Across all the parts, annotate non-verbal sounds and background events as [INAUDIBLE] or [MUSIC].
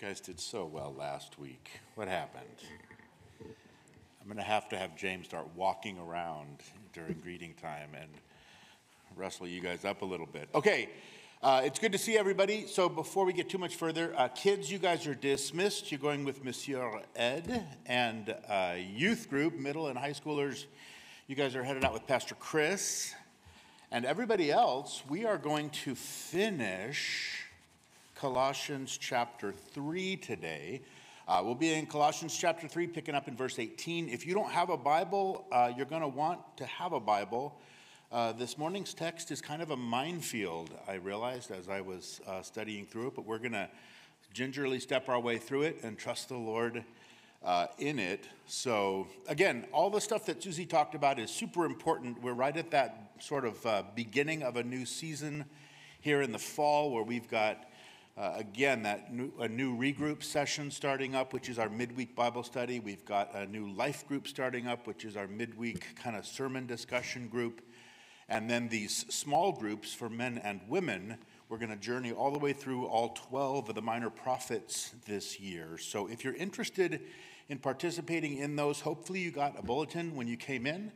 guys did so well last week. What happened? I'm going to have to have James start walking around during greeting time and wrestle you guys up a little bit. Okay, uh, it's good to see everybody. So before we get too much further, uh, kids, you guys are dismissed. You're going with Monsieur Ed, and uh, youth group, middle and high schoolers, you guys are headed out with Pastor Chris. And everybody else, we are going to finish Colossians chapter 3 today. Uh, we'll be in Colossians chapter 3, picking up in verse 18. If you don't have a Bible, uh, you're going to want to have a Bible. Uh, this morning's text is kind of a minefield, I realized as I was uh, studying through it, but we're going to gingerly step our way through it and trust the Lord uh, in it. So, again, all the stuff that Susie talked about is super important. We're right at that sort of uh, beginning of a new season here in the fall where we've got uh, again, that new, a new regroup session starting up, which is our midweek Bible study. We've got a new life group starting up, which is our midweek kind of sermon discussion group. And then these small groups for men and women. We're going to journey all the way through all 12 of the minor prophets this year. So if you're interested in participating in those, hopefully you got a bulletin when you came in.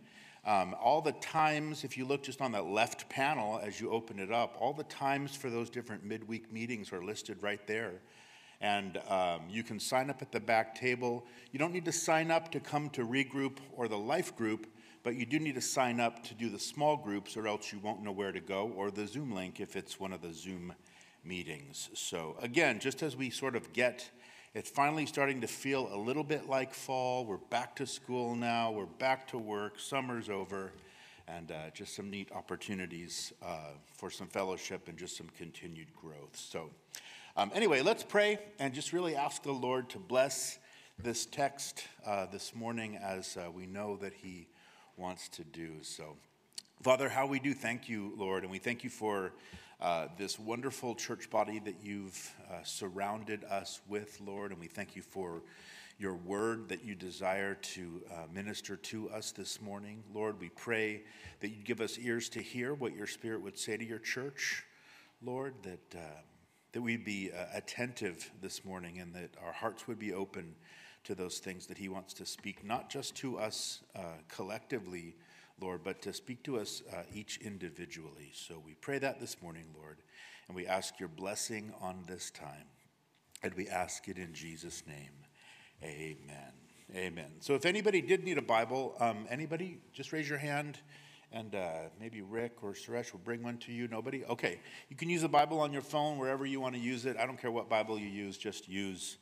Um, all the times, if you look just on that left panel as you open it up, all the times for those different midweek meetings are listed right there. And um, you can sign up at the back table. You don't need to sign up to come to regroup or the life group, but you do need to sign up to do the small groups, or else you won't know where to go, or the Zoom link if it's one of the Zoom meetings. So, again, just as we sort of get it's finally starting to feel a little bit like fall. We're back to school now, we're back to work, summer's over, and uh, just some neat opportunities uh, for some fellowship and just some continued growth. So, um, anyway, let's pray and just really ask the Lord to bless this text uh, this morning as uh, we know that He wants to do. So, Father, how we do thank you, Lord, and we thank you for uh, this wonderful church body that you've uh, surrounded us with, Lord. And we thank you for your word that you desire to uh, minister to us this morning. Lord, we pray that you'd give us ears to hear what your spirit would say to your church, Lord, that, uh, that we'd be uh, attentive this morning and that our hearts would be open to those things that he wants to speak, not just to us collectively Lord, but to speak to us uh, each individually. So we pray that this morning, Lord, and we ask your blessing on this time. And we ask it in Jesus' name. Amen. Amen. So if anybody did need a Bible, um, anybody, just raise your hand. And uh, maybe Rick or Suresh will bring one to you. Nobody? Okay. You can use a Bible on your phone wherever you want to use it. I don't care what Bible you use, just use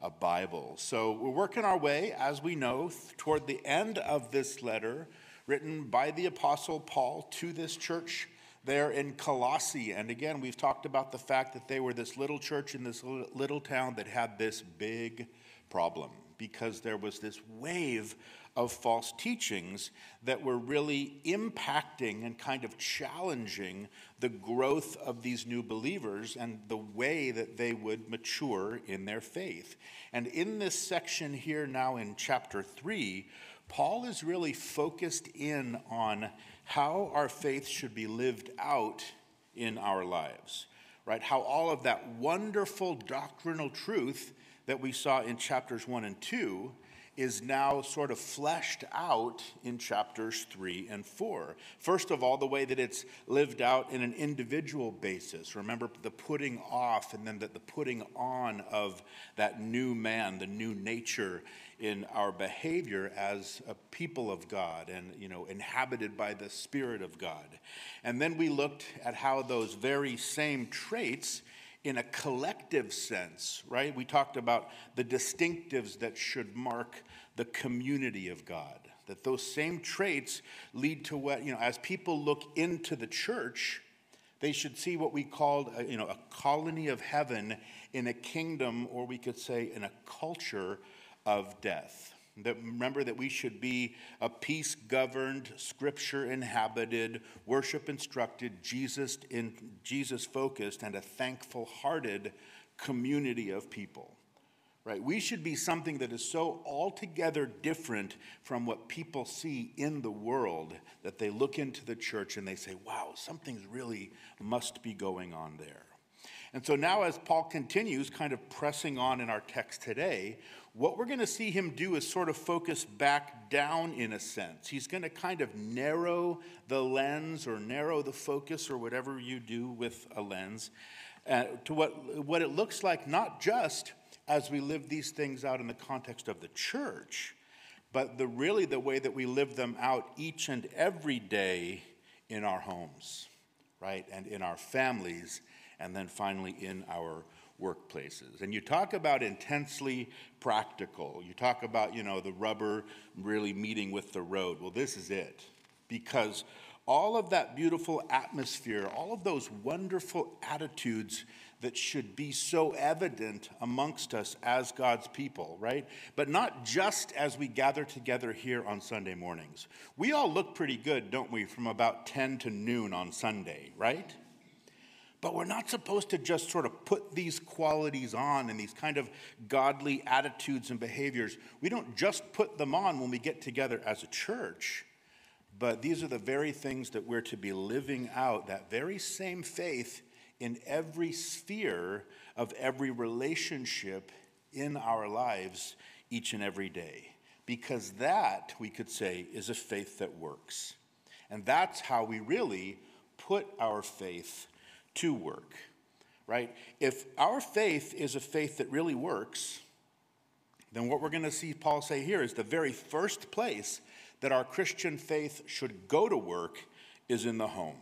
a Bible. So we're working our way, as we know, toward the end of this letter written by the Apostle Paul to this church there in Colossae. And again, we've talked about the fact that they were this little church in this little town that had this big problem because there was this wave of false teachings that were really impacting and kind of challenging the growth of these new believers and the way that they would mature in their faith. And in this section here now in chapter 3, Paul is really focused in on how our faith should be lived out in our lives, right? How all of that wonderful doctrinal truth that we saw in chapters one and two is now sort of fleshed out in chapters three and four. First of all, the way that it's lived out in an individual basis. Remember the putting off and then the, the putting on of that new man, the new nature in our behavior as a people of God and you know inhabited by the spirit of God. And then we looked at how those very same traits in a collective sense, right? We talked about the distinctives that should mark the community of God. That those same traits lead to what, you know, as people look into the church, they should see what we called, a, uh, you know, a colony of heaven in a kingdom, or we could say in a culture of death. That remember that we should be a peace governed, scripture inhabited, worship instructed, Jesus in Jesus focused, and a thankful hearted community of people. Right? We should be something that is so altogether different from what people see in the world that they look into the church and they say, wow, something's really must be going on there. And so now, as Paul continues, kind of pressing on in our text today, what we're going to see him do is sort of focus back down in a sense. He's going to kind of narrow the lens or narrow the focus or whatever you do with a lens uh, to what, what it looks like, not just as we live these things out in the context of the church, but the, really the way that we live them out each and every day in our homes, right? And in our families and then finally in our workplaces. And you talk about intensely practical. You talk about, you know, the rubber really meeting with the road. Well, this is it. Because all of that beautiful atmosphere, all of those wonderful attitudes that should be so evident amongst us as God's people, right? But not just as we gather together here on Sunday mornings. We all look pretty good, don't we, from about 10 to noon on Sunday, right? But we're not supposed to just sort of put these qualities on and these kind of godly attitudes and behaviors. We don't just put them on when we get together as a church, but these are the very things that we're to be living out, that very same faith in every sphere of every relationship in our lives each and every day. Because that, we could say, is a faith that works. And that's how we really put our faith to work, right? If our faith is a faith that really works, then what we're going to see Paul say here is the very first place that our Christian faith should go to work is in the home.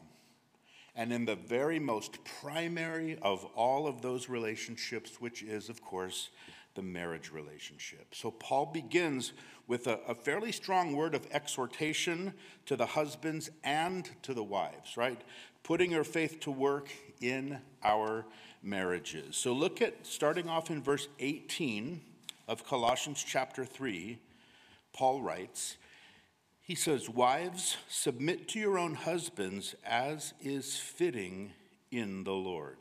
And in the very most primary of all of those relationships, which is, of course, the marriage relationship. So Paul begins with a, a, fairly strong word of exhortation to the husbands and to the wives, right? Putting your faith to work in our marriages. So look at starting off in verse 18 of Colossians chapter 3, Paul writes, he says, Wives, submit to your own husbands as is fitting in the Lord.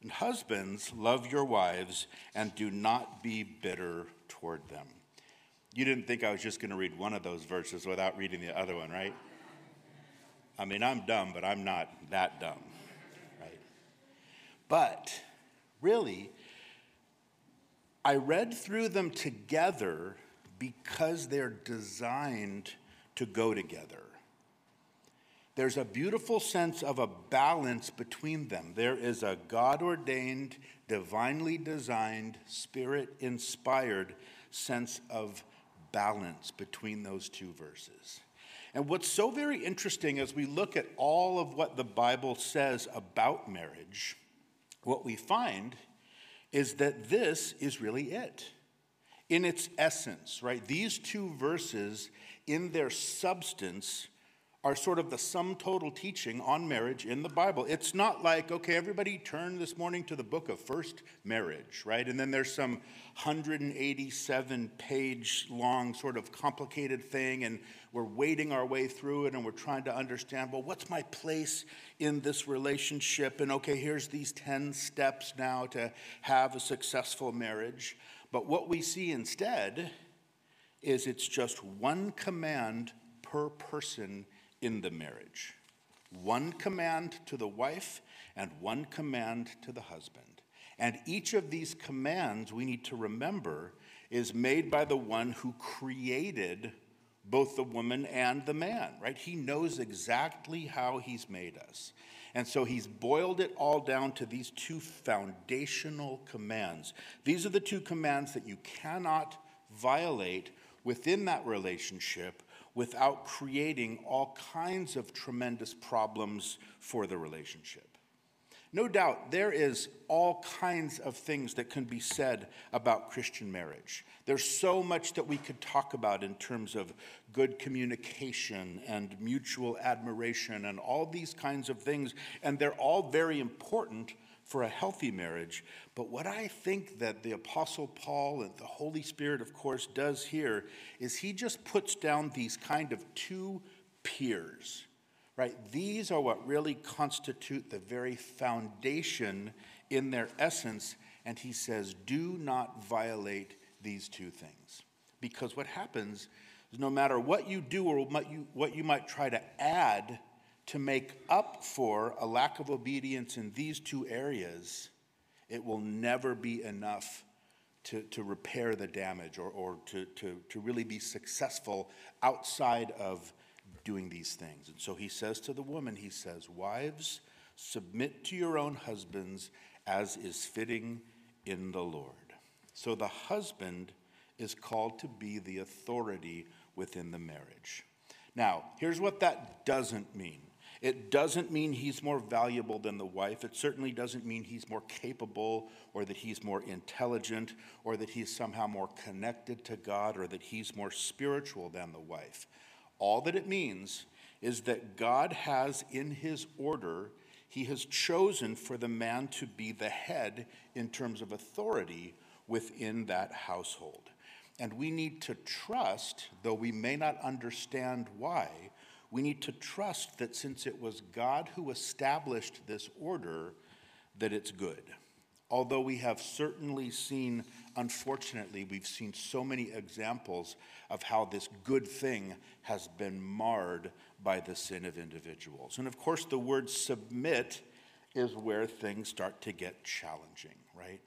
And husbands, love your wives and do not be bitter toward them. You didn't think I was just going to read one of those verses without reading the other one, right? I mean, I'm dumb, but I'm not that dumb, right? But really, I read through them together because they're designed to go together. There's a beautiful sense of a balance between them. There is a God ordained, divinely designed, spirit inspired sense of balance between those two verses. And what's so very interesting as we look at all of what the Bible says about marriage, what we find is that this is really it in its essence, right? These two verses, in their substance, are sort of the sum total teaching on marriage in the Bible. It's not like, okay, everybody turn this morning to the book of first marriage, right? And then there's some 187 page long, sort of complicated thing, and we're wading our way through it and we're trying to understand, well, what's my place in this relationship? And okay, here's these 10 steps now to have a successful marriage. But what we see instead is it's just one command per person in the marriage one command to the wife and one command to the husband. And each of these commands, we need to remember, is made by the one who created both the woman and the man, right? He knows exactly how he's made us. And so he's boiled it all down to these two foundational commands. These are the two commands that you cannot violate within that relationship without creating all kinds of tremendous problems for the relationship. No doubt, there is all kinds of things that can be said about Christian marriage. There's so much that we could talk about in terms of good communication and mutual admiration and all these kinds of things, and they're all very important for a healthy marriage. But what I think that the Apostle Paul and the Holy Spirit, of course, does here is he just puts down these kind of two piers right? These are what really constitute the very foundation in their essence. And he says, do not violate these two things. Because what happens is no matter what you do or what you, what you might try to add to make up for a lack of obedience in these two areas, it will never be enough to, to repair the damage or, or to, to, to really be successful outside of doing these things. And so he says to the woman, he says, Wives, submit to your own husbands as is fitting in the Lord. So the husband is called to be the authority within the marriage. Now, here's what that doesn't mean. It doesn't mean he's more valuable than the wife. It certainly doesn't mean he's more capable or that he's more intelligent or that he's somehow more connected to God or that he's more spiritual than the wife. All that it means is that God has in his order, he has chosen for the man to be the head in terms of authority within that household. And we need to trust, though we may not understand why, we need to trust that since it was God who established this order, that it's good. Although we have certainly seen, unfortunately, we've seen so many examples of how this good thing has been marred by the sin of individuals. And of course, the word submit is where things start to get challenging, right?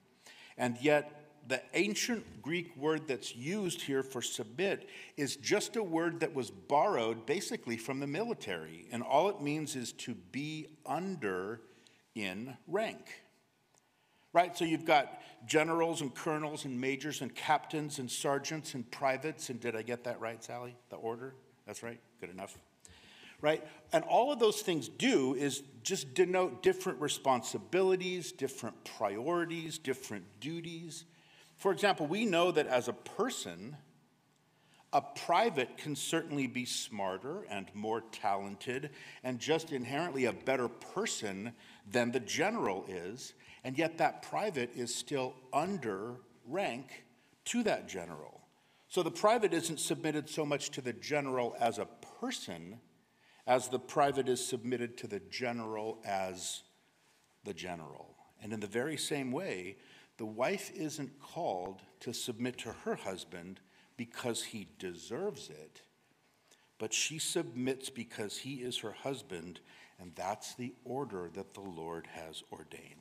And yet, the ancient Greek word that's used here for submit is just a word that was borrowed basically from the military. And all it means is to be under in rank. Right? So you've got generals and colonels and majors and captains and sergeants and privates. And did I get that right, Sally? The order? That's right? Good enough. Right? And all of those things do is just denote different responsibilities, different priorities, different duties. For example, we know that as a person, a private can certainly be smarter and more talented and just inherently a better person than the general is, and yet that private is still under rank to that general. So the private isn't submitted so much to the general as a person as the private is submitted to the general as the general. And in the very same way, the wife isn't called to submit to her husband because he deserves it, but she submits because he is her husband, and that's the order that the Lord has ordained.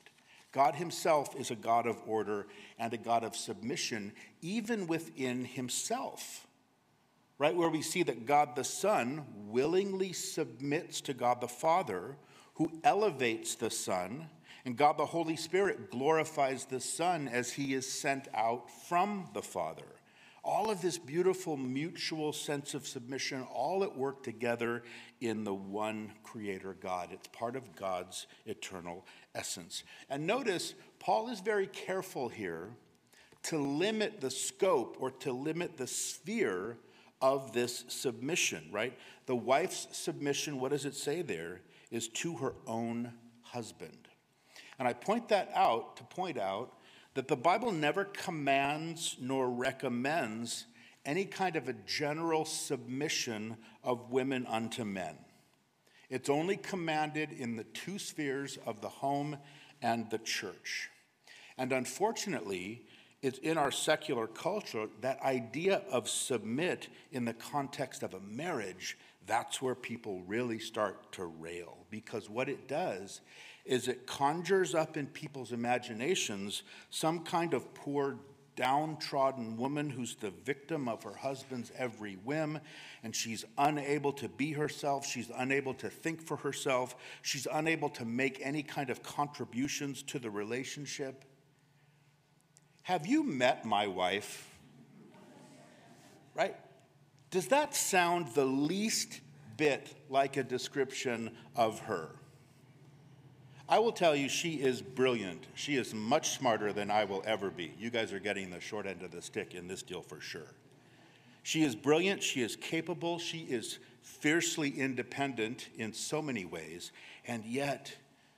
God Himself is a God of order and a God of submission, even within Himself. Right? Where we see that God the Son willingly submits to God the Father, who elevates the Son and God the Holy Spirit glorifies the Son as he is sent out from the Father. All of this beautiful mutual sense of submission, all at work together in the one Creator God. It's part of God's eternal essence. And notice, Paul is very careful here to limit the scope or to limit the sphere of this submission, right? The wife's submission, what does it say there, is to her own husband. And I point that out to point out that the Bible never commands nor recommends any kind of a general submission of women unto men. It's only commanded in the two spheres of the home and the church. And unfortunately, it's in our secular culture that idea of submit in the context of a marriage, that's where people really start to rail. Because what it does is it conjures up in people's imaginations some kind of poor downtrodden woman who's the victim of her husband's every whim, and she's unable to be herself. She's unable to think for herself. She's unable to make any kind of contributions to the relationship. Have you met my wife? Right? Does that sound the least bit like a description of her? I will tell you, she is brilliant. She is much smarter than I will ever be. You guys are getting the short end of the stick in this deal for sure. She is brilliant. She is capable. She is fiercely independent in so many ways. And yet,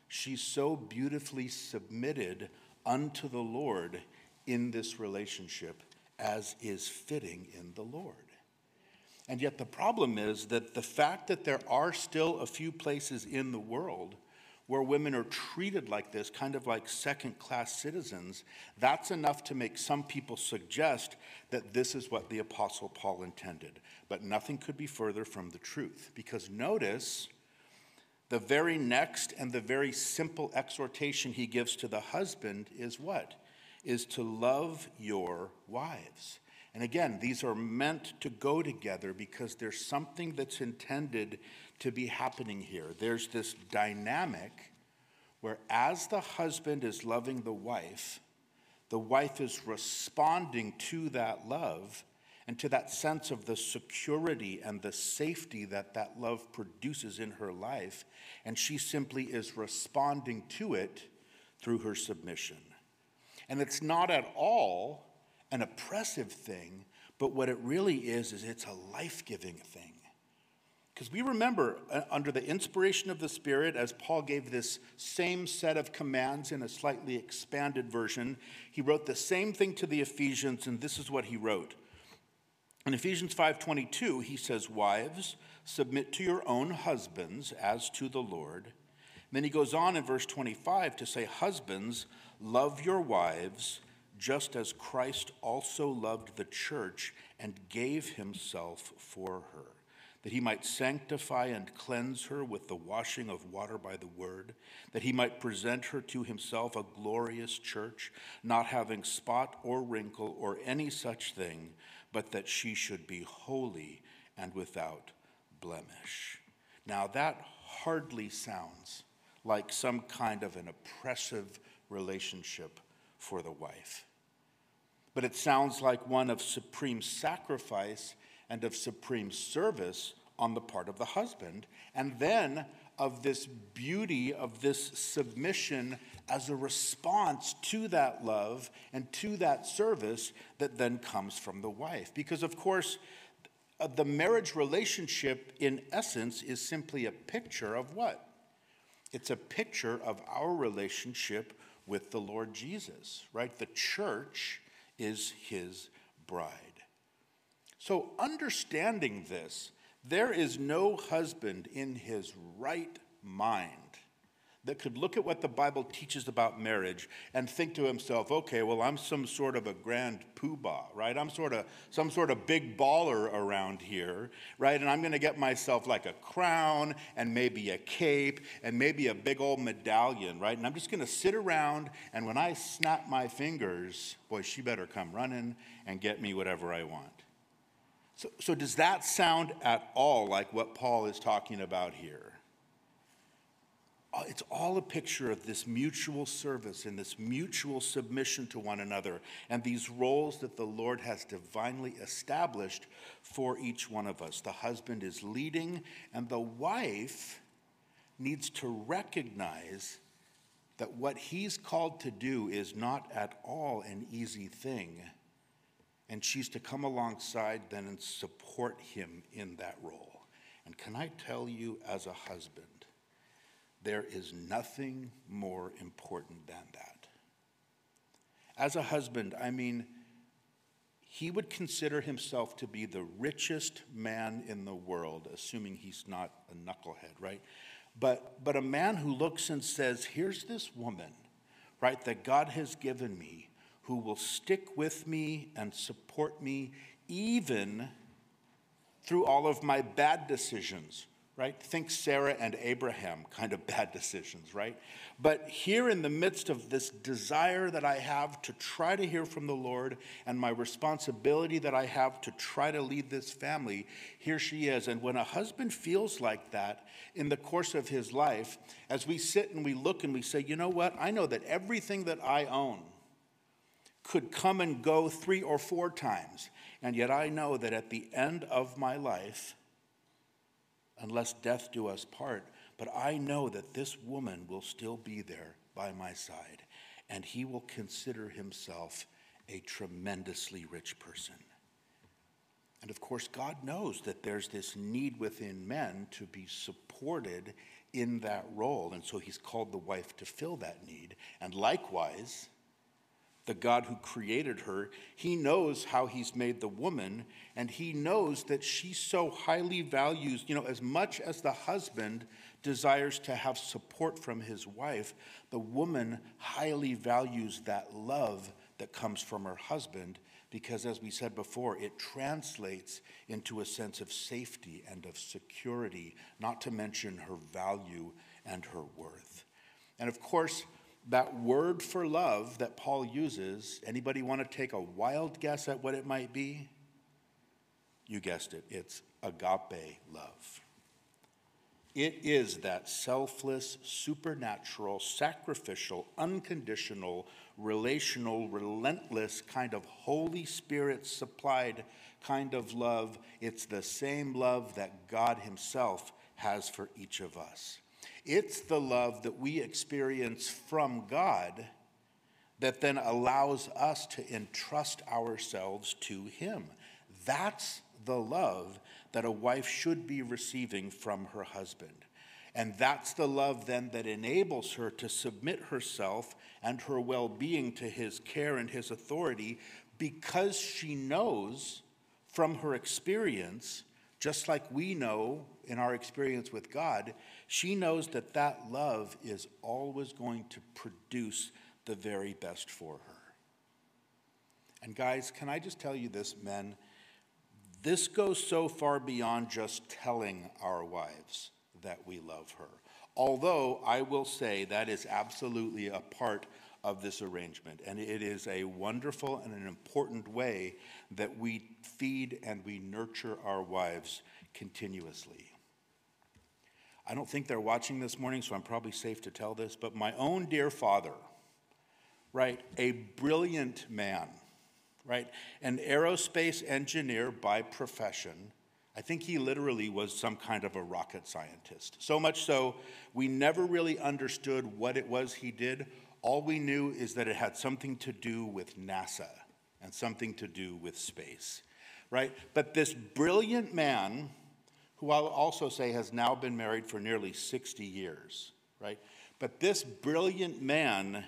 she's so beautifully submitted unto the Lord in this relationship as is fitting in the Lord. And yet, the problem is that the fact that there are still a few places in the world where women are treated like this, kind of like second class citizens, that's enough to make some people suggest that this is what the Apostle Paul intended. But nothing could be further from the truth. Because notice the very next and the very simple exhortation he gives to the husband is what? Is to love your wives. And again, these are meant to go together because there's something that's intended to be happening here. There's this dynamic where, as the husband is loving the wife, the wife is responding to that love and to that sense of the security and the safety that that love produces in her life. And she simply is responding to it through her submission. And it's not at all an oppressive thing, but what it really is, is it's a life giving thing. Because we remember, uh, under the inspiration of the Spirit, as Paul gave this same set of commands in a slightly expanded version, he wrote the same thing to the Ephesians, and this is what he wrote in Ephesians 5:22, he says, "Wives, submit to your own husbands as to the Lord." then he goes on in verse 25 to say, "Husbands, love your wives just as Christ also loved the church and gave himself for her." That he might sanctify and cleanse her with the washing of water by the word, that he might present her to himself a glorious church, not having spot or wrinkle or any such thing, but that she should be holy and without blemish. Now, that hardly sounds like some kind of an oppressive relationship for the wife. But it sounds like one of supreme sacrifice and of supreme service on the part of the husband, and then of this beauty of this submission as a response to that love and to that service that then comes from the wife. Because, of course, uh, the marriage relationship, in essence, is simply a picture of what? It's a picture of our relationship with the Lord Jesus, right? The church is his bride. So, understanding this, there is no husband in his right mind that could look at what the Bible teaches about marriage and think to himself, okay, well, I'm some sort of a grand poobah, right? I'm sort of some sort of big baller around here, right? And I'm going to get myself like a crown and maybe a cape and maybe a big old medallion, right? And I'm just going to sit around and when I snap my fingers, boy, she better come running and get me whatever I want. So, so does that sound at all like what Paul is talking about here? Uh, it's all a picture of this mutual service and this mutual submission to one another and these roles that the Lord has divinely established for each one of us. The husband is leading, and the wife needs to recognize that what he's called to do is not at all an easy thing. And she's to come alongside then and support him in that role. And can I tell you, as a husband, there is nothing more important than that. As a husband, I mean, he would consider himself to be the richest man in the world, assuming he's not a knucklehead, right? But, but a man who looks and says, Here's this woman, right, that God has given me, who will stick with me and support me even through all of my bad decisions, right? Think Sarah and Abraham, kind of [LAUGHS] bad decisions, right? But here in the midst of this desire that I have to try to hear from the Lord and my responsibility that I have to try to lead this family, here she is. And when a husband feels like that in the course of his life, as we sit and we look and we say, you know what? I know that everything that I own could come and go three or four times. And yet I know that at the end of my life, unless death do us part. But I know that this woman will still be there by my side, and he will consider himself a tremendously rich person. And of course, God knows that there's this need within men to be supported in that role. And so he's called the wife to fill that need. And likewise, the God who created her, he knows how he's made the woman, and he knows that she so highly values, you know, as much as the husband desires to have support from his wife, the woman highly values that love that comes from her husband because, as we said before, it translates into a sense of safety and of security, not to mention her value and her worth. And of course, that word for love that Paul uses, anybody want to take a wild guess at what it might be? You guessed it, it's agape love. It is that selfless, supernatural, sacrificial, unconditional, relational, relentless kind of Holy Spirit supplied kind of love. It's the same love that God Himself has for each of us. It's the love that we experience from God that then allows us to entrust ourselves to Him. That's the love that a wife should be receiving from her husband. And that's the love then that enables her to submit herself and her well being to his care and his authority because she knows from her experience, just like we know in our experience with God, she knows that that love is always going to produce the very best for her. And guys, can I just tell you this, men? This goes so far beyond just telling our wives that we love her. Although I will say that is absolutely a part of this arrangement, and it is a wonderful and an important way that we feed and we nurture our wives continuously. I don't think they're watching this morning, so I'm probably safe to tell this, but my own dear father, right, a brilliant man, right, an aerospace engineer by profession. I think he literally was some kind of a rocket scientist. So much so, we never really understood what it was he did. All we knew is that it had something to do with NASA and something to do with space, right? But this brilliant man, who I'll also say has now been married for nearly 60 years, right? But this brilliant man,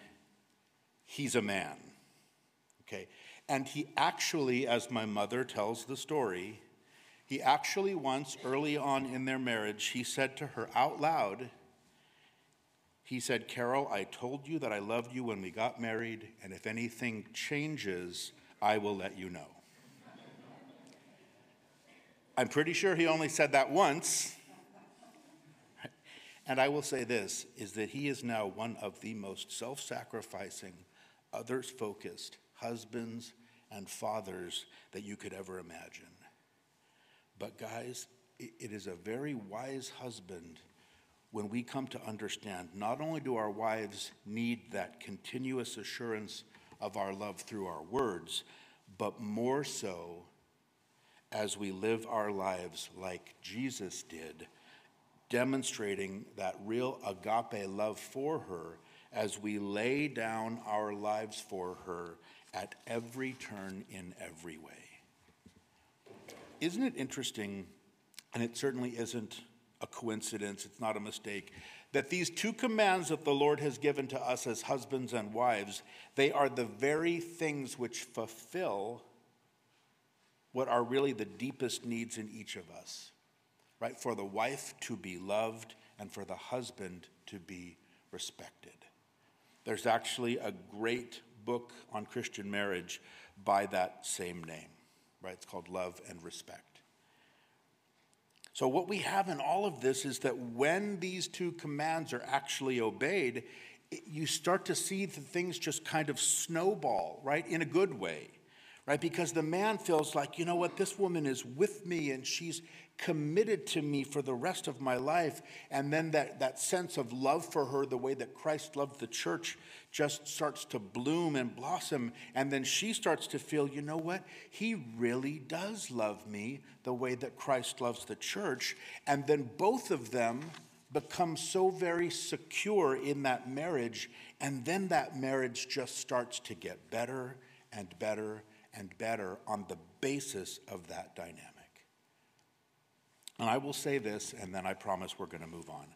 he's a man, okay? And he actually, as my mother tells the story, he actually once, early on in their marriage, he said to her out loud, he said, Carol, I told you that I loved you when we got married, and if anything changes, I will let you know. I'm pretty sure he only said that once. And I will say this is that he is now one of the most self sacrificing, others focused husbands and fathers that you could ever imagine. But, guys, it is a very wise husband when we come to understand not only do our wives need that continuous assurance of our love through our words, but more so as we live our lives like Jesus did, demonstrating that real agape love for her as we lay down our lives for her at every turn in every way. Isn't it interesting, and it certainly isn't a coincidence, it's not a mistake, that these two commands that the Lord has given to us as husbands and wives, they are the very things which fulfill what are really the deepest needs in each of us, right? For the wife to be loved and for the husband to be respected. There's actually a great book on Christian marriage by that same name right? It's called love and respect. So, what we have in all of this is that when these two commands are actually obeyed, you start to see the things just kind of snowball, right, in a good way, right? Because the man feels like, you know what, this woman is with me and she's committed to me for the rest of my life. And then that, that sense of love for her, the way that Christ loved the church, just starts to bloom and blossom. And then she starts to feel, you know what? He really does love me the way that Christ loves the church. And then both of them become so very secure in that marriage. And then that marriage just starts to get better and better and better on the basis of that dynamic. And I will say this, and then I promise we're going to move on.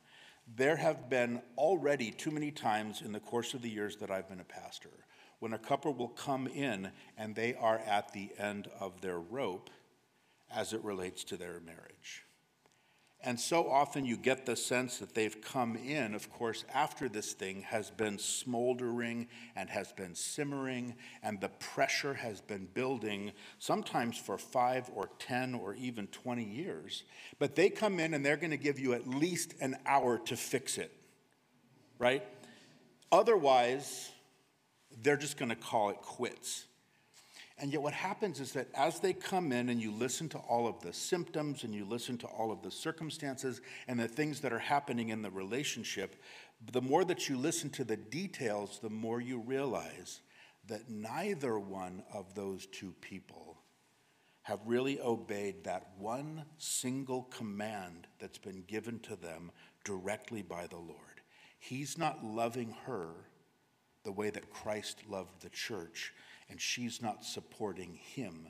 There have been already too many times in the course of the years that I've been a pastor when a couple will come in and they are at the end of their rope as it relates to their marriage. And so often you get the sense that they've come in, of course, after this thing has been smoldering and has been simmering, and the pressure has been building, sometimes for five or 10 or even 20 years. But they come in and they're going to give you at least an hour to fix it, right? Otherwise, they're just going to call it quits. And yet, what happens is that as they come in and you listen to all of the symptoms and you listen to all of the circumstances and the things that are happening in the relationship, the more that you listen to the details, the more you realize that neither one of those two people have really obeyed that one single command that's been given to them directly by the Lord. He's not loving her the way that Christ loved the church and she's not supporting him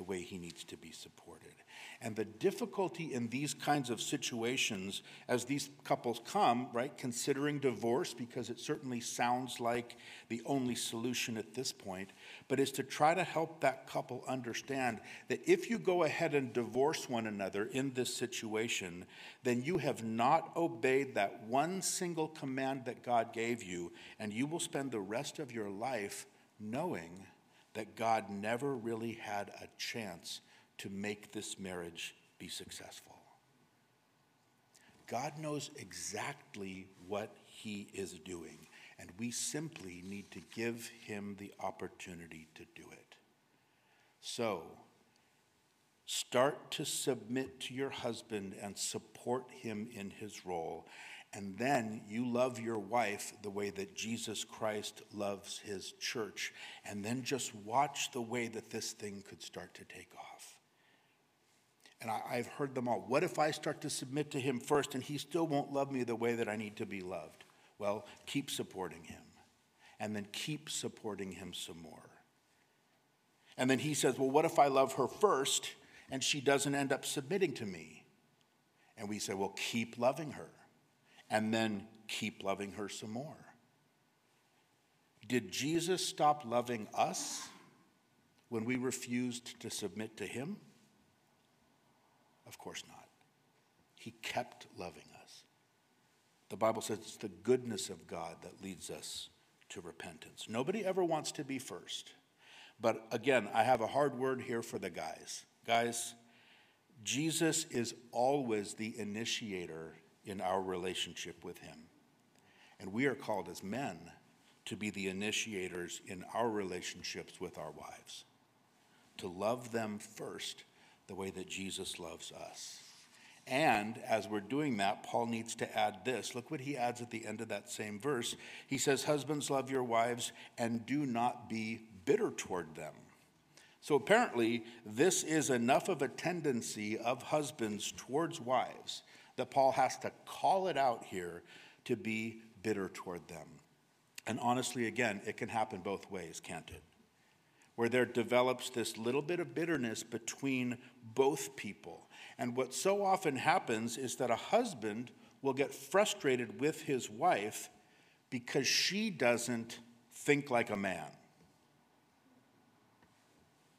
the way he needs to be supported. And the difficulty in these kinds of situations, as these couples come, right, considering divorce, because it certainly sounds like the only solution at this point, but is to try to help that couple understand that if you go ahead and divorce one another in this situation, then you have not obeyed that one single command that God gave you, and you will spend the rest of your life knowing that God never really had a chance to make this marriage be successful. God knows exactly what He is doing, and we simply need to give Him the opportunity to do it. So, start to submit to your husband and support him in his role and then you love your wife the way that Jesus Christ loves his church. And then just watch the way that this thing could start to take off. And I, have heard them all. What if I start to submit to him first and he still won't love me the way that I need to be loved? Well, keep supporting him. And then keep supporting him some more. And then he says, Well, what if I love her first and she doesn't end up submitting to me? And we say, Well, keep loving her and then keep loving her some more. Did Jesus stop loving us when we refused to submit to him? Of course not. He kept loving us. The Bible says it's the goodness of God that leads us to repentance. Nobody ever wants to be first. But again, I have a hard word here for the guys. Guys, Jesus is always the initiator in our relationship with Him. And we are called as men to be the initiators in our relationships with our wives, to love them first the way that Jesus loves us. And as we're doing that, Paul needs to add this. Look what he adds at the end of that same verse. He says, Husbands, love your wives and do not be bitter toward them. So apparently, this is enough of a tendency of husbands towards wives that Paul has to call it out here to be bitter toward them. And honestly, again, it can happen both ways, can't it? Where there develops this little bit of bitterness between both people. And what so often happens is that a husband will get frustrated with his wife because she doesn't think like a man.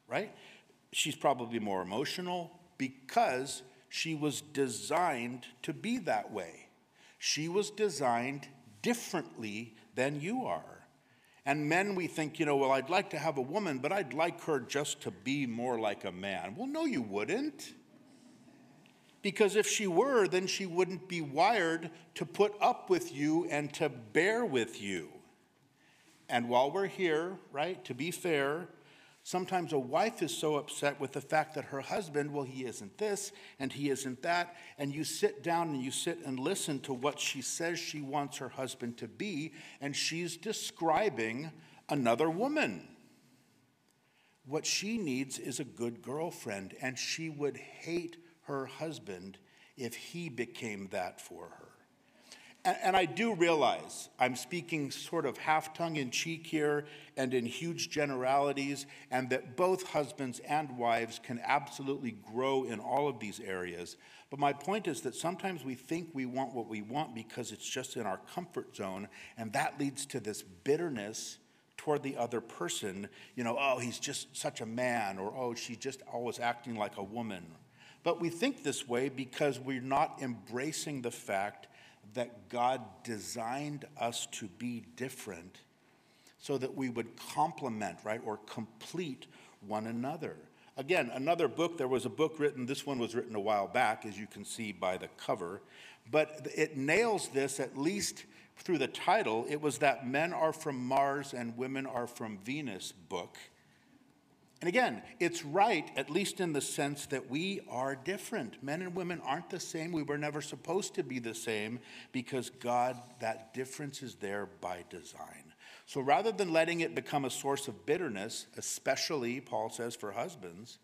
Right? She's probably more emotional because she was designed to be that way. She was designed differently than you are. And men, we think, you know, well, I'd like to have a woman, but I'd like her just to be more like a man. Well, no, you wouldn't. Because if she were, then she wouldn't be wired to put up with you and to bear with you. And while we're here, right, to be fair, Sometimes a wife is so upset with the fact that her husband, well, he isn't this and he isn't that. And you sit down and you sit and listen to what she says she wants her husband to be, and she's describing another woman. What she needs is a good girlfriend, and she would hate her husband if he became that for her. And, and I do realize I'm speaking sort of half tongue in cheek here and in huge generalities, and that both husbands and wives can absolutely grow in all of these areas. But my point is that sometimes we think we want what we want because it's just in our comfort zone, and that leads to this bitterness toward the other person. You know, oh, he's just such a man, or oh, she's just always acting like a woman. But we think this way because we're not embracing the fact that God designed us to be different so that we would complement, right, or complete one another. Again, another book, there was a book written, this one was written a while back, as you can see by the cover, but it nails this at least through the title. It was that Men Are From Mars and Women Are From Venus book. And again, it's right, at least in the sense that we are different. Men and women aren't the same. We were never supposed to be the same because God, that difference is there by design. So rather than letting it become a source of bitterness, especially, Paul says, for husbands,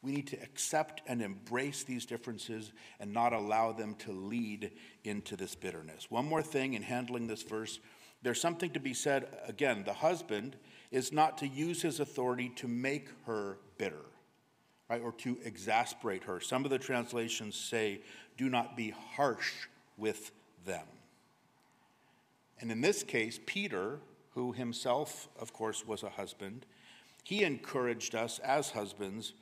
we need to accept and embrace these differences and not allow them to lead into this bitterness. One more thing in handling this verse there's something to be said again, the husband is not to use his authority to make her bitter, right, or to exasperate her. Some of the translations say, do not be harsh with them. And in this case, Peter, who himself, of course, was a husband, he encouraged us as husbands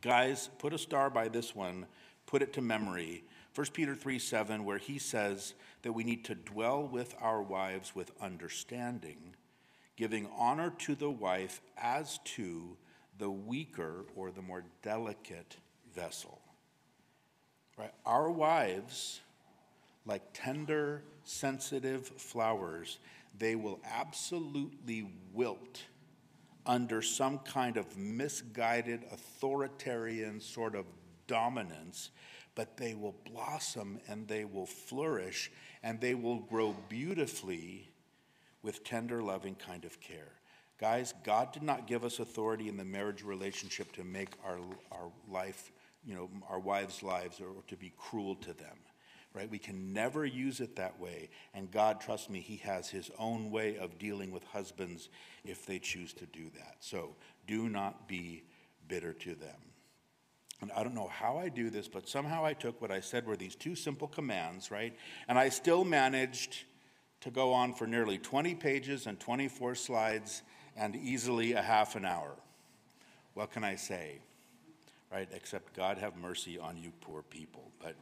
guys, put a star by this one, put it to memory. 1 Peter 3 7, where he says that we need to dwell with our wives with understanding giving honor to the wife as to the weaker or the more delicate vessel. Right? Our wives, like tender, sensitive flowers, they will absolutely wilt under some kind of misguided, authoritarian sort of dominance, but they will blossom and they will flourish and they will grow beautifully with tender, loving kind of care. Guys, God did not give us authority in the marriage relationship to make our, our life, you know, our wives' lives or, to be cruel to them, right? We can never use it that way. And God, trust me, He has His own way of dealing with husbands if they choose to do that. So do not be bitter to them. And I don't know how I do this, but somehow I took what I said were these two simple commands, right? And I still managed to go on for nearly 20 pages and 24 slides and easily a half an hour. What can I say? Right? Except God have mercy on you poor people. But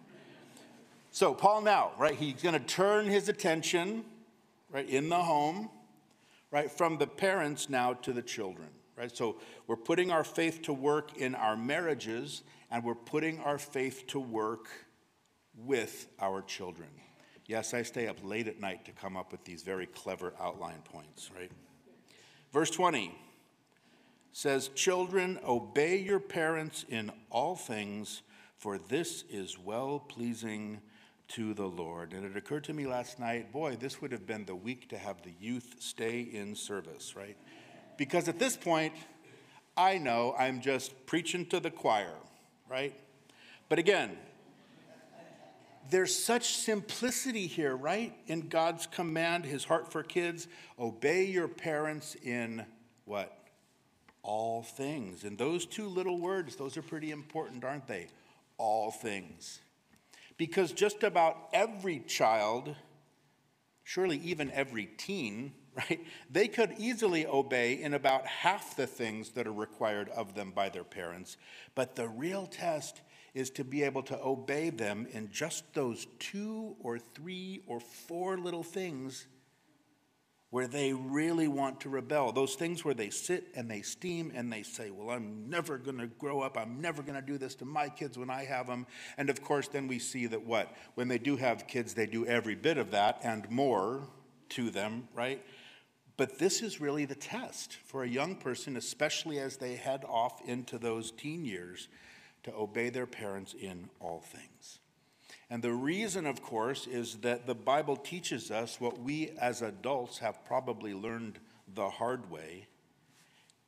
so Paul now, right, he's going to turn his attention, right, in the home, right, from the parents now to the children, right? So we're putting our faith to work in our marriages and we're putting our faith to work with our children. Yes, I stay up late at night to come up with these very clever outline points, right? Verse 20 says, Children, obey your parents in all things, for this is well pleasing to the Lord. And it occurred to me last night, boy, this would have been the week to have the youth stay in service, right? Because at this point, I know I'm just preaching to the choir, right? But again, there's such simplicity here, right? In God's command, his heart for kids obey your parents in what? All things. And those two little words, those are pretty important, aren't they? All things. Because just about every child, surely even every teen, [LAUGHS] right, they could easily obey in about half the things that are required of them by their parents. But the real test is to be able to obey them in just those two or three or four little things where they really want to rebel. Those things where they sit and they steam and they say, Well, I'm never going to grow up. I'm never going to do this to my kids when I have them. And of course, then we see that what? When they do have kids, they do every bit of that and more to them, right? But this is really the test for a young person, especially as they head off into those teen years to obey their parents in all things. And the reason, of course, is that the Bible teaches us what we as adults have probably learned the hard way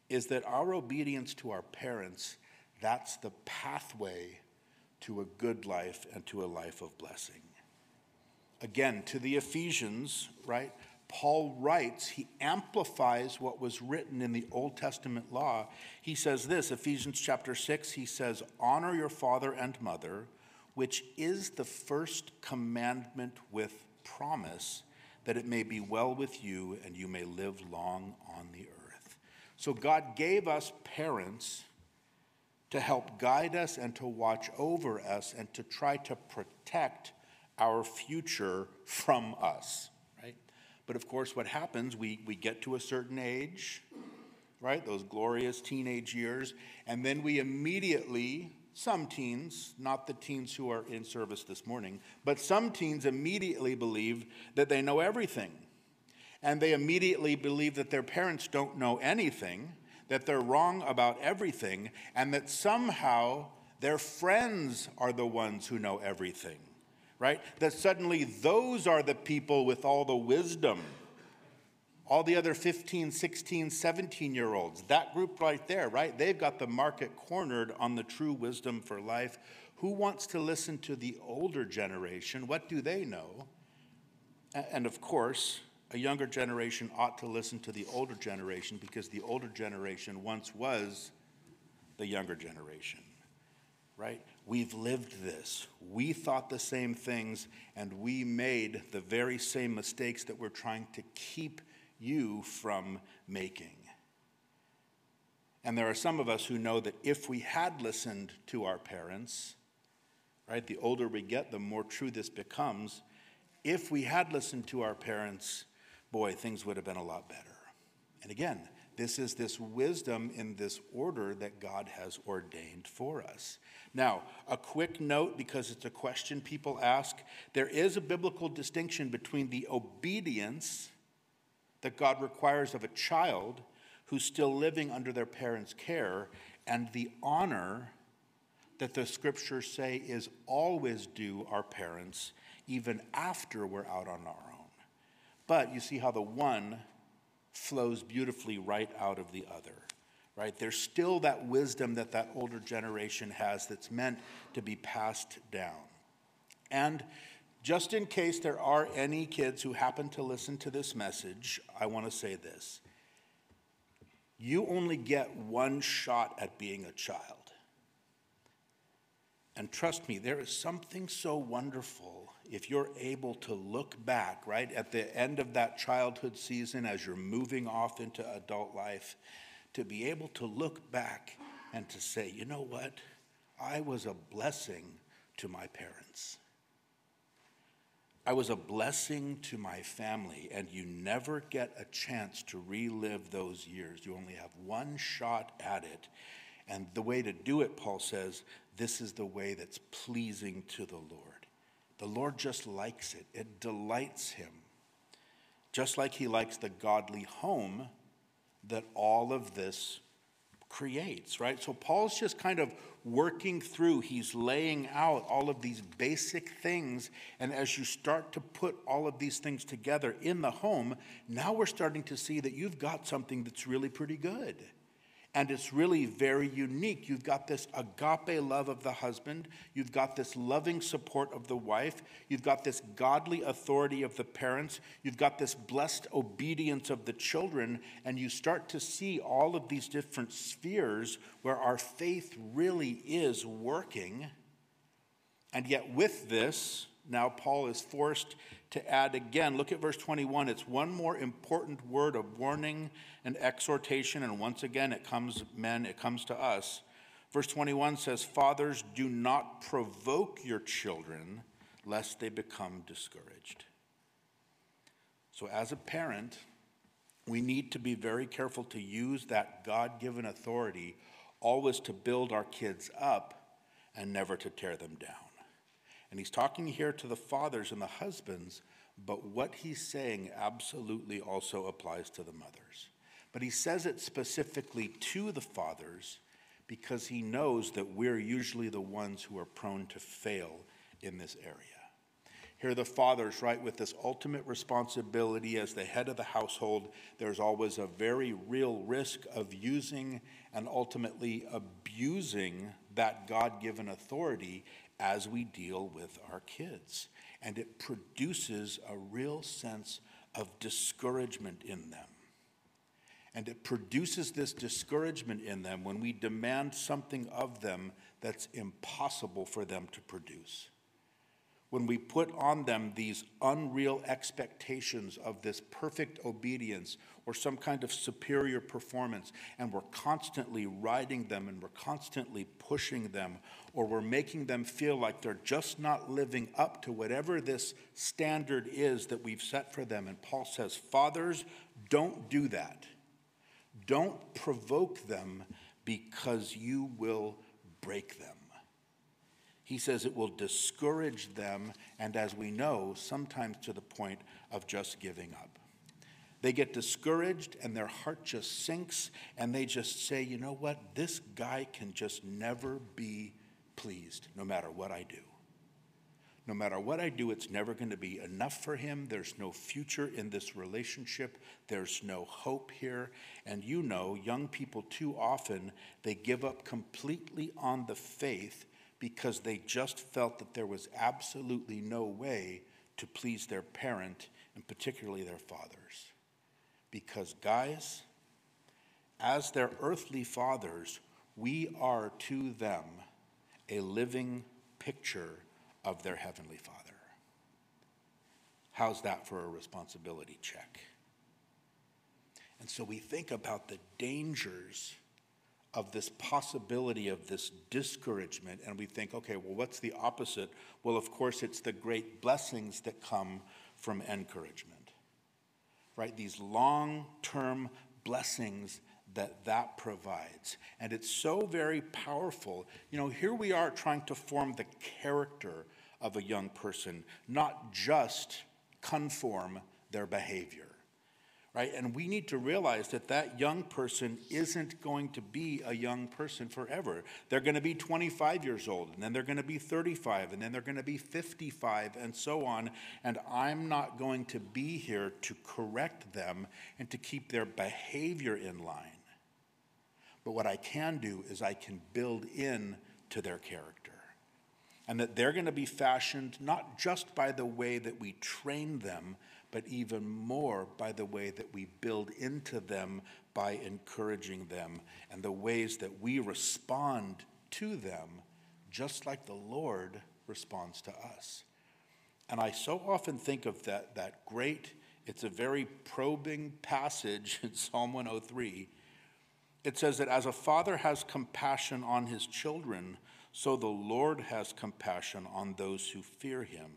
is that our obedience to our parents, that's the pathway to a good life and to a life of blessing. Again, to the Ephesians, right? Paul writes, he amplifies what was written in the Old Testament law. He says this, Ephesians chapter 6, he says, Honor your father and mother, which is the first commandment with promise, that it may be well with you and you may live long on the earth. So God gave us parents to help guide us and to watch over us and to try to protect our future from us? But of course, what happens, we, we get to a certain age, right? Those glorious teenage years, and then we immediately, some teens, not the teens who are in service this morning, but some teens immediately believe that they know everything. And they immediately believe that their parents don't know anything, that they're wrong about everything, and that somehow their friends are the ones who know everything right? That suddenly those are the people with all the wisdom. All the other 15, 16, 17 year olds, that group right there, right? They've got the market cornered on the true wisdom for life. Who wants to listen to the older generation? What do they know? And of course, a younger generation ought to listen to the older generation because the older generation once was the younger generation, right? We've lived this. We thought the same things, and we made the very same mistakes that we're trying to keep you from making. And there are some of us who know that if we had listened to our parents, right, the older we get, the more true this becomes. If we had listened to our parents, boy, things would have been a lot better. And again, this is this wisdom in this order that God has ordained for us. Now, a quick note because it's a question people ask there is a biblical distinction between the obedience that God requires of a child who's still living under their parents' care and the honor that the scriptures say is always due our parents even after we're out on our own. But you see how the one flows beautifully right out of the other right? There's still that wisdom that that older generation has that's meant to be passed down. And just in case there are any kids who happen to listen to this message, I want to say this. You only get one shot at being a child. And trust me, there is something so wonderful if you're able to look back, right, at the end of that childhood season as you're moving off into adult life to be able to look back and to say, you know what? I was a blessing to my parents. I was a blessing to my family, and you never get a chance to relive those years. You only have one shot at it. And the way to do it, Paul says, this is the way that's pleasing to the Lord. The Lord just likes it, it delights him. Just like he likes the godly home that all of this creates, right? So Paul's just kind of working through, he's laying out all of these basic things. And as you start to put all of these things together in the home, now we're starting to see that you've got something that's really pretty good and it's really very unique. You've got this agape love of the husband, you've got this loving support of the wife, you've got this godly authority of the parents, you've got this blessed obedience of the children, and you start to see all of these different spheres where our faith really is working. And yet, with this, now Paul is forced to add again. Look at verse 21. It's one more important word of warning and exhortation. And once again, it comes, men, it comes to us. Verse 21 says, Fathers, do not provoke your children lest they become discouraged. So, as a parent, we need to be very careful to use that God given authority always to build our kids up and never to tear them down. And he's talking here to the fathers and the husbands, but what he's saying absolutely also applies to the mothers. But he says it specifically to the fathers because he knows that we're usually the ones who are prone to fail in this area. Here, the fathers, right, with this ultimate responsibility as the head of the household, there's always a very real risk of using and ultimately abusing that God given authority as we deal with our kids. And it produces a real sense of discouragement in them. And it produces this discouragement in them when we demand something of them that's impossible for them to produce. When we put on them these unreal expectations of this perfect obedience or some kind of superior performance, and we're constantly riding them and we're constantly pushing them, or we're making them feel like they're just not living up to whatever this standard is that we've set for them. And Paul says, Fathers, don't do that. Don't provoke them because you will break them. He says it will discourage them, and as we know, sometimes to the point of just giving up. They get discouraged and their heart just sinks, and they just say, you know what? This guy can just never be pleased, no matter what I do. No matter what I do, it's never going to be enough for him. There's no future in this relationship. There's no hope here. And you know, young people too often, they give up completely on the faith because they just felt that there was absolutely no way to please their parent, and particularly their fathers. Because, guys, as their earthly fathers, we are to them a living picture of their heavenly Father. How's that for a responsibility check? And so we think about the dangers of this possibility of this discouragement, and we think, okay, well, what's the opposite? Well, of course, it's the great blessings that come from encouragement, right? These long term blessings that that provides. And it's so very powerful. You know, here we are trying to form the character of a young person, not just conform their behavior right? And we need to realize that that young person isn't going to be a young person forever. They're going to be 25 years old, and then they're going to be 35, and then they're going to be 55, and so on. And I'm not going to be here to correct them and to keep their behavior in line. But what I can do is I can build in to their character. And that they're going to be fashioned not just by the way that we train them, but even more by the way that we build into them by encouraging them and the ways that we respond to them, just like the Lord responds to us. And I so often think of that, that great, it's a very probing passage in [LAUGHS] Psalm 103. It says that as a father has compassion on his children, so the Lord has compassion on those who fear him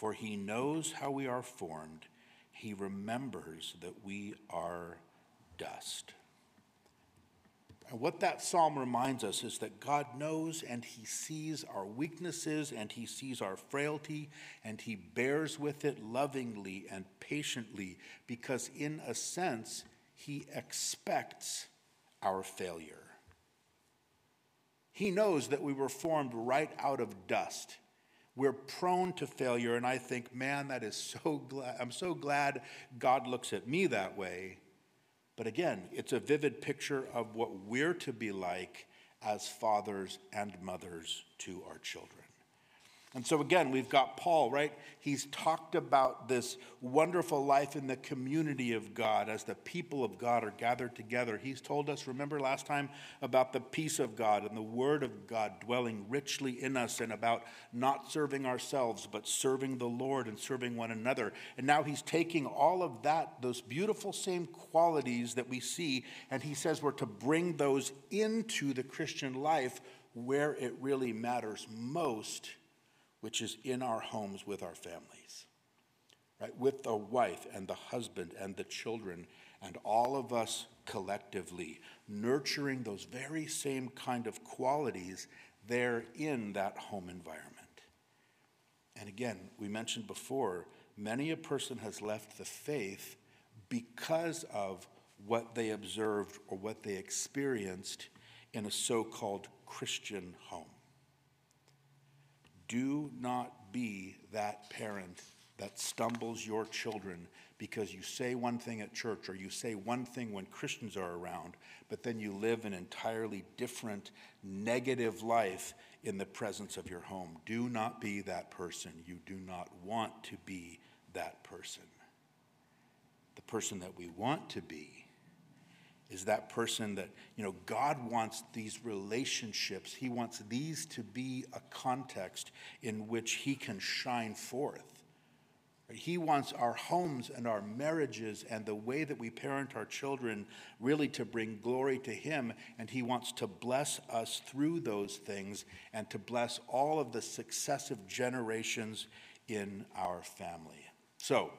for he knows how we are formed. He remembers that we are dust. And what that psalm reminds us is that God knows and He sees our weaknesses and He sees our frailty and He bears with it lovingly and patiently because, in a sense, He expects our failure. He knows that we were formed right out of dust. We're prone to failure, and I think, man, that is so glad. I'm so glad God looks at me that way. But again, it's a vivid picture of what we're to be like as fathers and mothers to our children. And so, again, we've got Paul, right? He's talked about this wonderful life in the community of God as the people of God are gathered together. He's told us, remember last time, about the peace of God and the word of God dwelling richly in us and about not serving ourselves, but serving the Lord and serving one another. And now he's taking all of that, those beautiful same qualities that we see, and he says we're to bring those into the Christian life where it really matters most which is in our homes with our families, right? With the wife and the husband and the children and all of us collectively, nurturing those very same kind of qualities there in that home environment. And again, we mentioned before, many a person has left the faith because of what they observed or what they experienced in a so called Christian home. Do not be that parent that stumbles your children because you say one thing at church or you say one thing when Christians are around, but then you live an entirely different negative life in the presence of your home. Do not be that person. You do not want to be that person. The person that we want to be is that person that, you know, God wants these relationships, He wants these to be a context in which He can shine forth. He wants our homes and our marriages and the way that we parent our children really to bring glory to Him. And He wants to bless us through those things and to bless all of the successive generations in our family. So,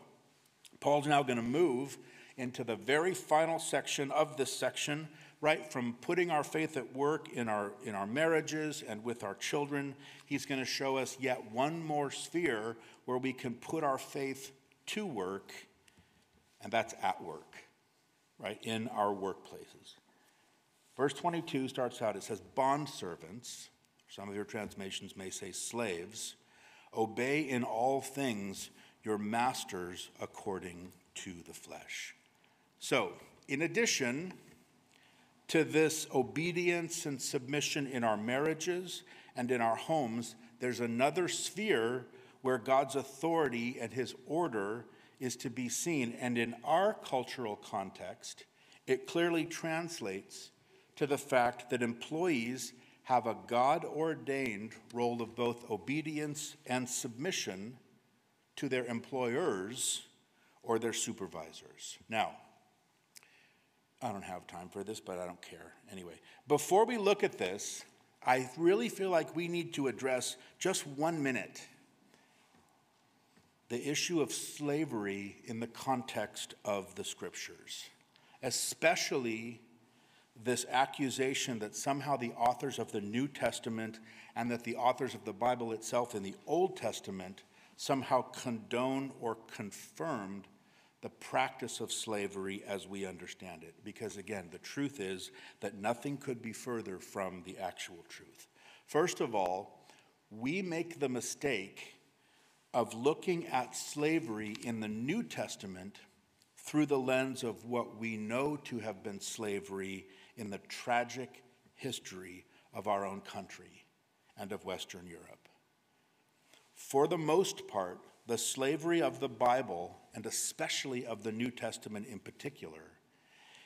Paul's now going to move into the very final section of this section, right from putting our faith at work in our, in our marriages and with our children. He's going to show us yet one more sphere where we can put our faith to work, and that's at work, right, in our workplaces. Verse 22 starts out, it says, Bondservants, some of your translations may say slaves, obey in all things your masters according to the flesh. So, in addition to this obedience and submission in our marriages and in our homes, there's another sphere where God's authority and his order is to be seen. And in our cultural context, it clearly translates to the fact that employees have a God ordained role of both obedience and submission to their employers or their supervisors. Now, I don't have time for this, but I don't care. Anyway, before we look at this, I really feel like we need to address just one minute the issue of slavery in the context of the scriptures, especially this accusation that somehow the authors of the New Testament and that the authors of the Bible itself in the Old Testament somehow condone or confirmed the practice of slavery as we understand it. Because again, the truth is that nothing could be further from the actual truth. First of all, we make the mistake of looking at slavery in the New Testament through the lens of what we know to have been slavery in the tragic history of our own country and of Western Europe. For the most part, the slavery of the Bible, and especially of the New Testament in particular,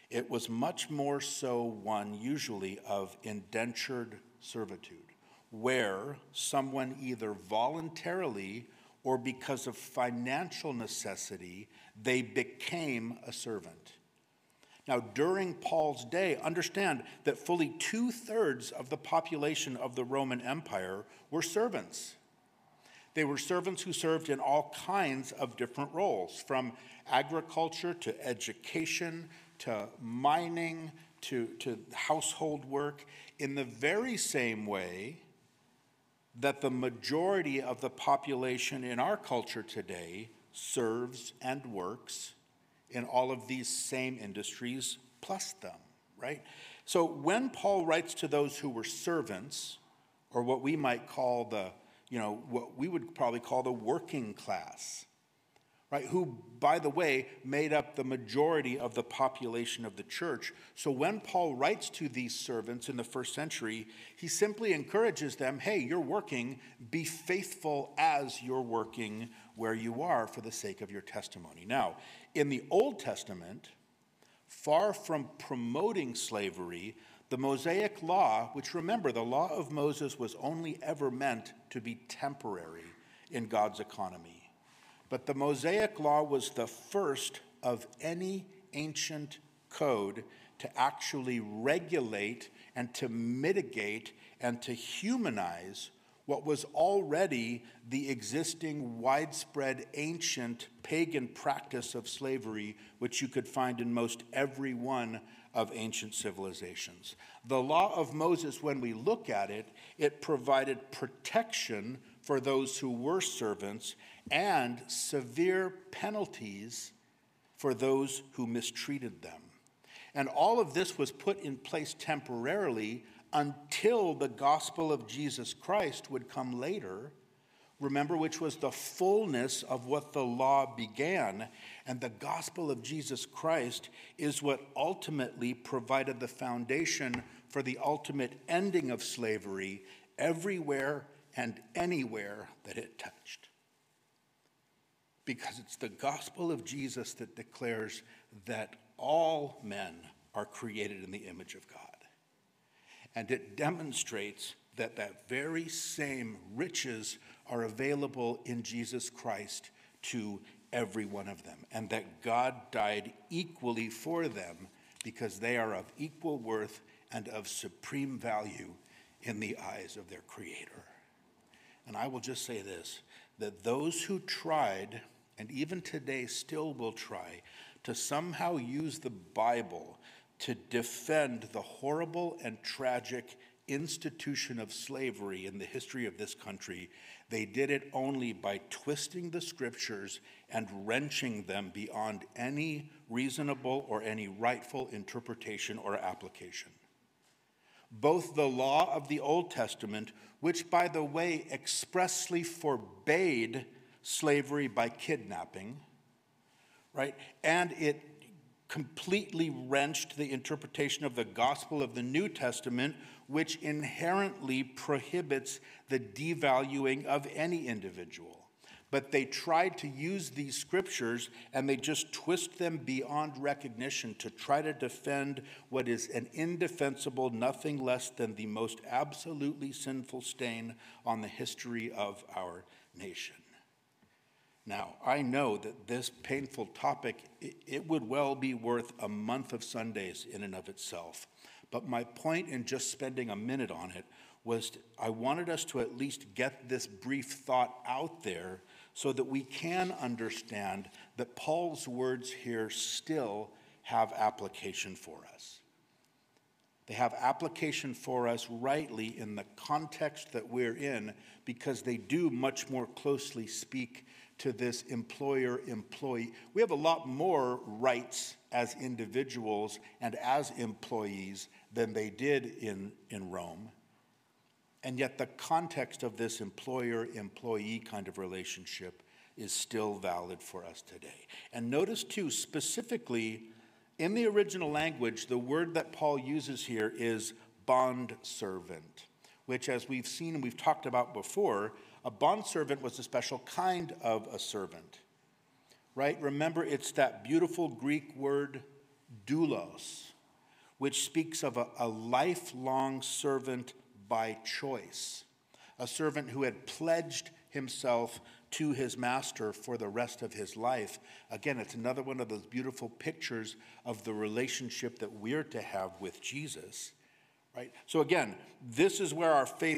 it was much more so one usually of indentured servitude, where someone either voluntarily or because of financial necessity, they became a servant. Now, during Paul's day, understand that fully two thirds of the population of the Roman Empire were servants. They were servants who served in all kinds of different roles, from agriculture to education to mining to, to household work, in the very same way that the majority of the population in our culture today serves and works in all of these same industries plus them, right? So when Paul writes to those who were servants, or what we might call the, you know, what we would probably call the working class, right? Who, by the way, made up the majority of the population of the church. So when Paul writes to these servants in the first century, he simply encourages them hey, you're working, be faithful as you're working where you are for the sake of your testimony. Now, in the Old Testament, far from promoting slavery, the Mosaic law, which remember, the law of Moses was only ever meant to be temporary in God's economy. But the Mosaic law was the first of any ancient code to actually regulate and to mitigate and to humanize what was already the existing widespread ancient pagan practice of slavery, which you could find in most every one of ancient civilizations. The law of Moses, when we look at it, it provided protection for those who were servants and severe penalties for those who mistreated them. And all of this was put in place temporarily until the gospel of Jesus Christ would come later. Remember, which was the fullness of what the law began. And the gospel of Jesus Christ is what ultimately provided the foundation for the ultimate ending of slavery everywhere and anywhere that it touched because it's the gospel of Jesus that declares that all men are created in the image of God. And it demonstrates that that very same riches are available in Jesus Christ to every one of them, and that God died equally for them because they are of equal worth and of supreme value in the eyes of their Creator. And I will just say this that those who tried, and even today still will try, to somehow use the Bible to defend the horrible and tragic institution of slavery in the history of this country, they did it only by twisting the scriptures and wrenching them beyond any reasonable or any rightful interpretation or application. Both the law of the Old Testament, which, by the way, expressly forbade slavery by kidnapping, right, and it completely wrenched the interpretation of the gospel of the New Testament, which inherently prohibits the devaluing of any individual. But they tried to use these scriptures and they just twist them beyond recognition to try to defend what is an indefensible, nothing less than the most absolutely sinful stain on the history of our nation. Now, I know that this painful topic, it would well be worth a month of Sundays in and of itself. But my point in just spending a minute on it was to, I wanted us to at least get this brief thought out there so that we can understand that Paul's words here still have application for us. They have application for us rightly in the context that we're in because they do much more closely speak to this employer employee. We have a lot more rights as individuals and as employees than they did in, in Rome. And yet, the context of this employer employee kind of relationship is still valid for us today. And notice, too, specifically in the original language, the word that Paul uses here is bond servant, which, as we've seen and we've talked about before, a bondservant was a special kind of a servant, right? Remember, it's that beautiful Greek word doulos, which speaks of a, a lifelong servant by choice, a servant who had pledged himself to his master for the rest of his life. Again, it's another one of those beautiful pictures of the relationship that we're to have with Jesus, right? So, again, this is where our faith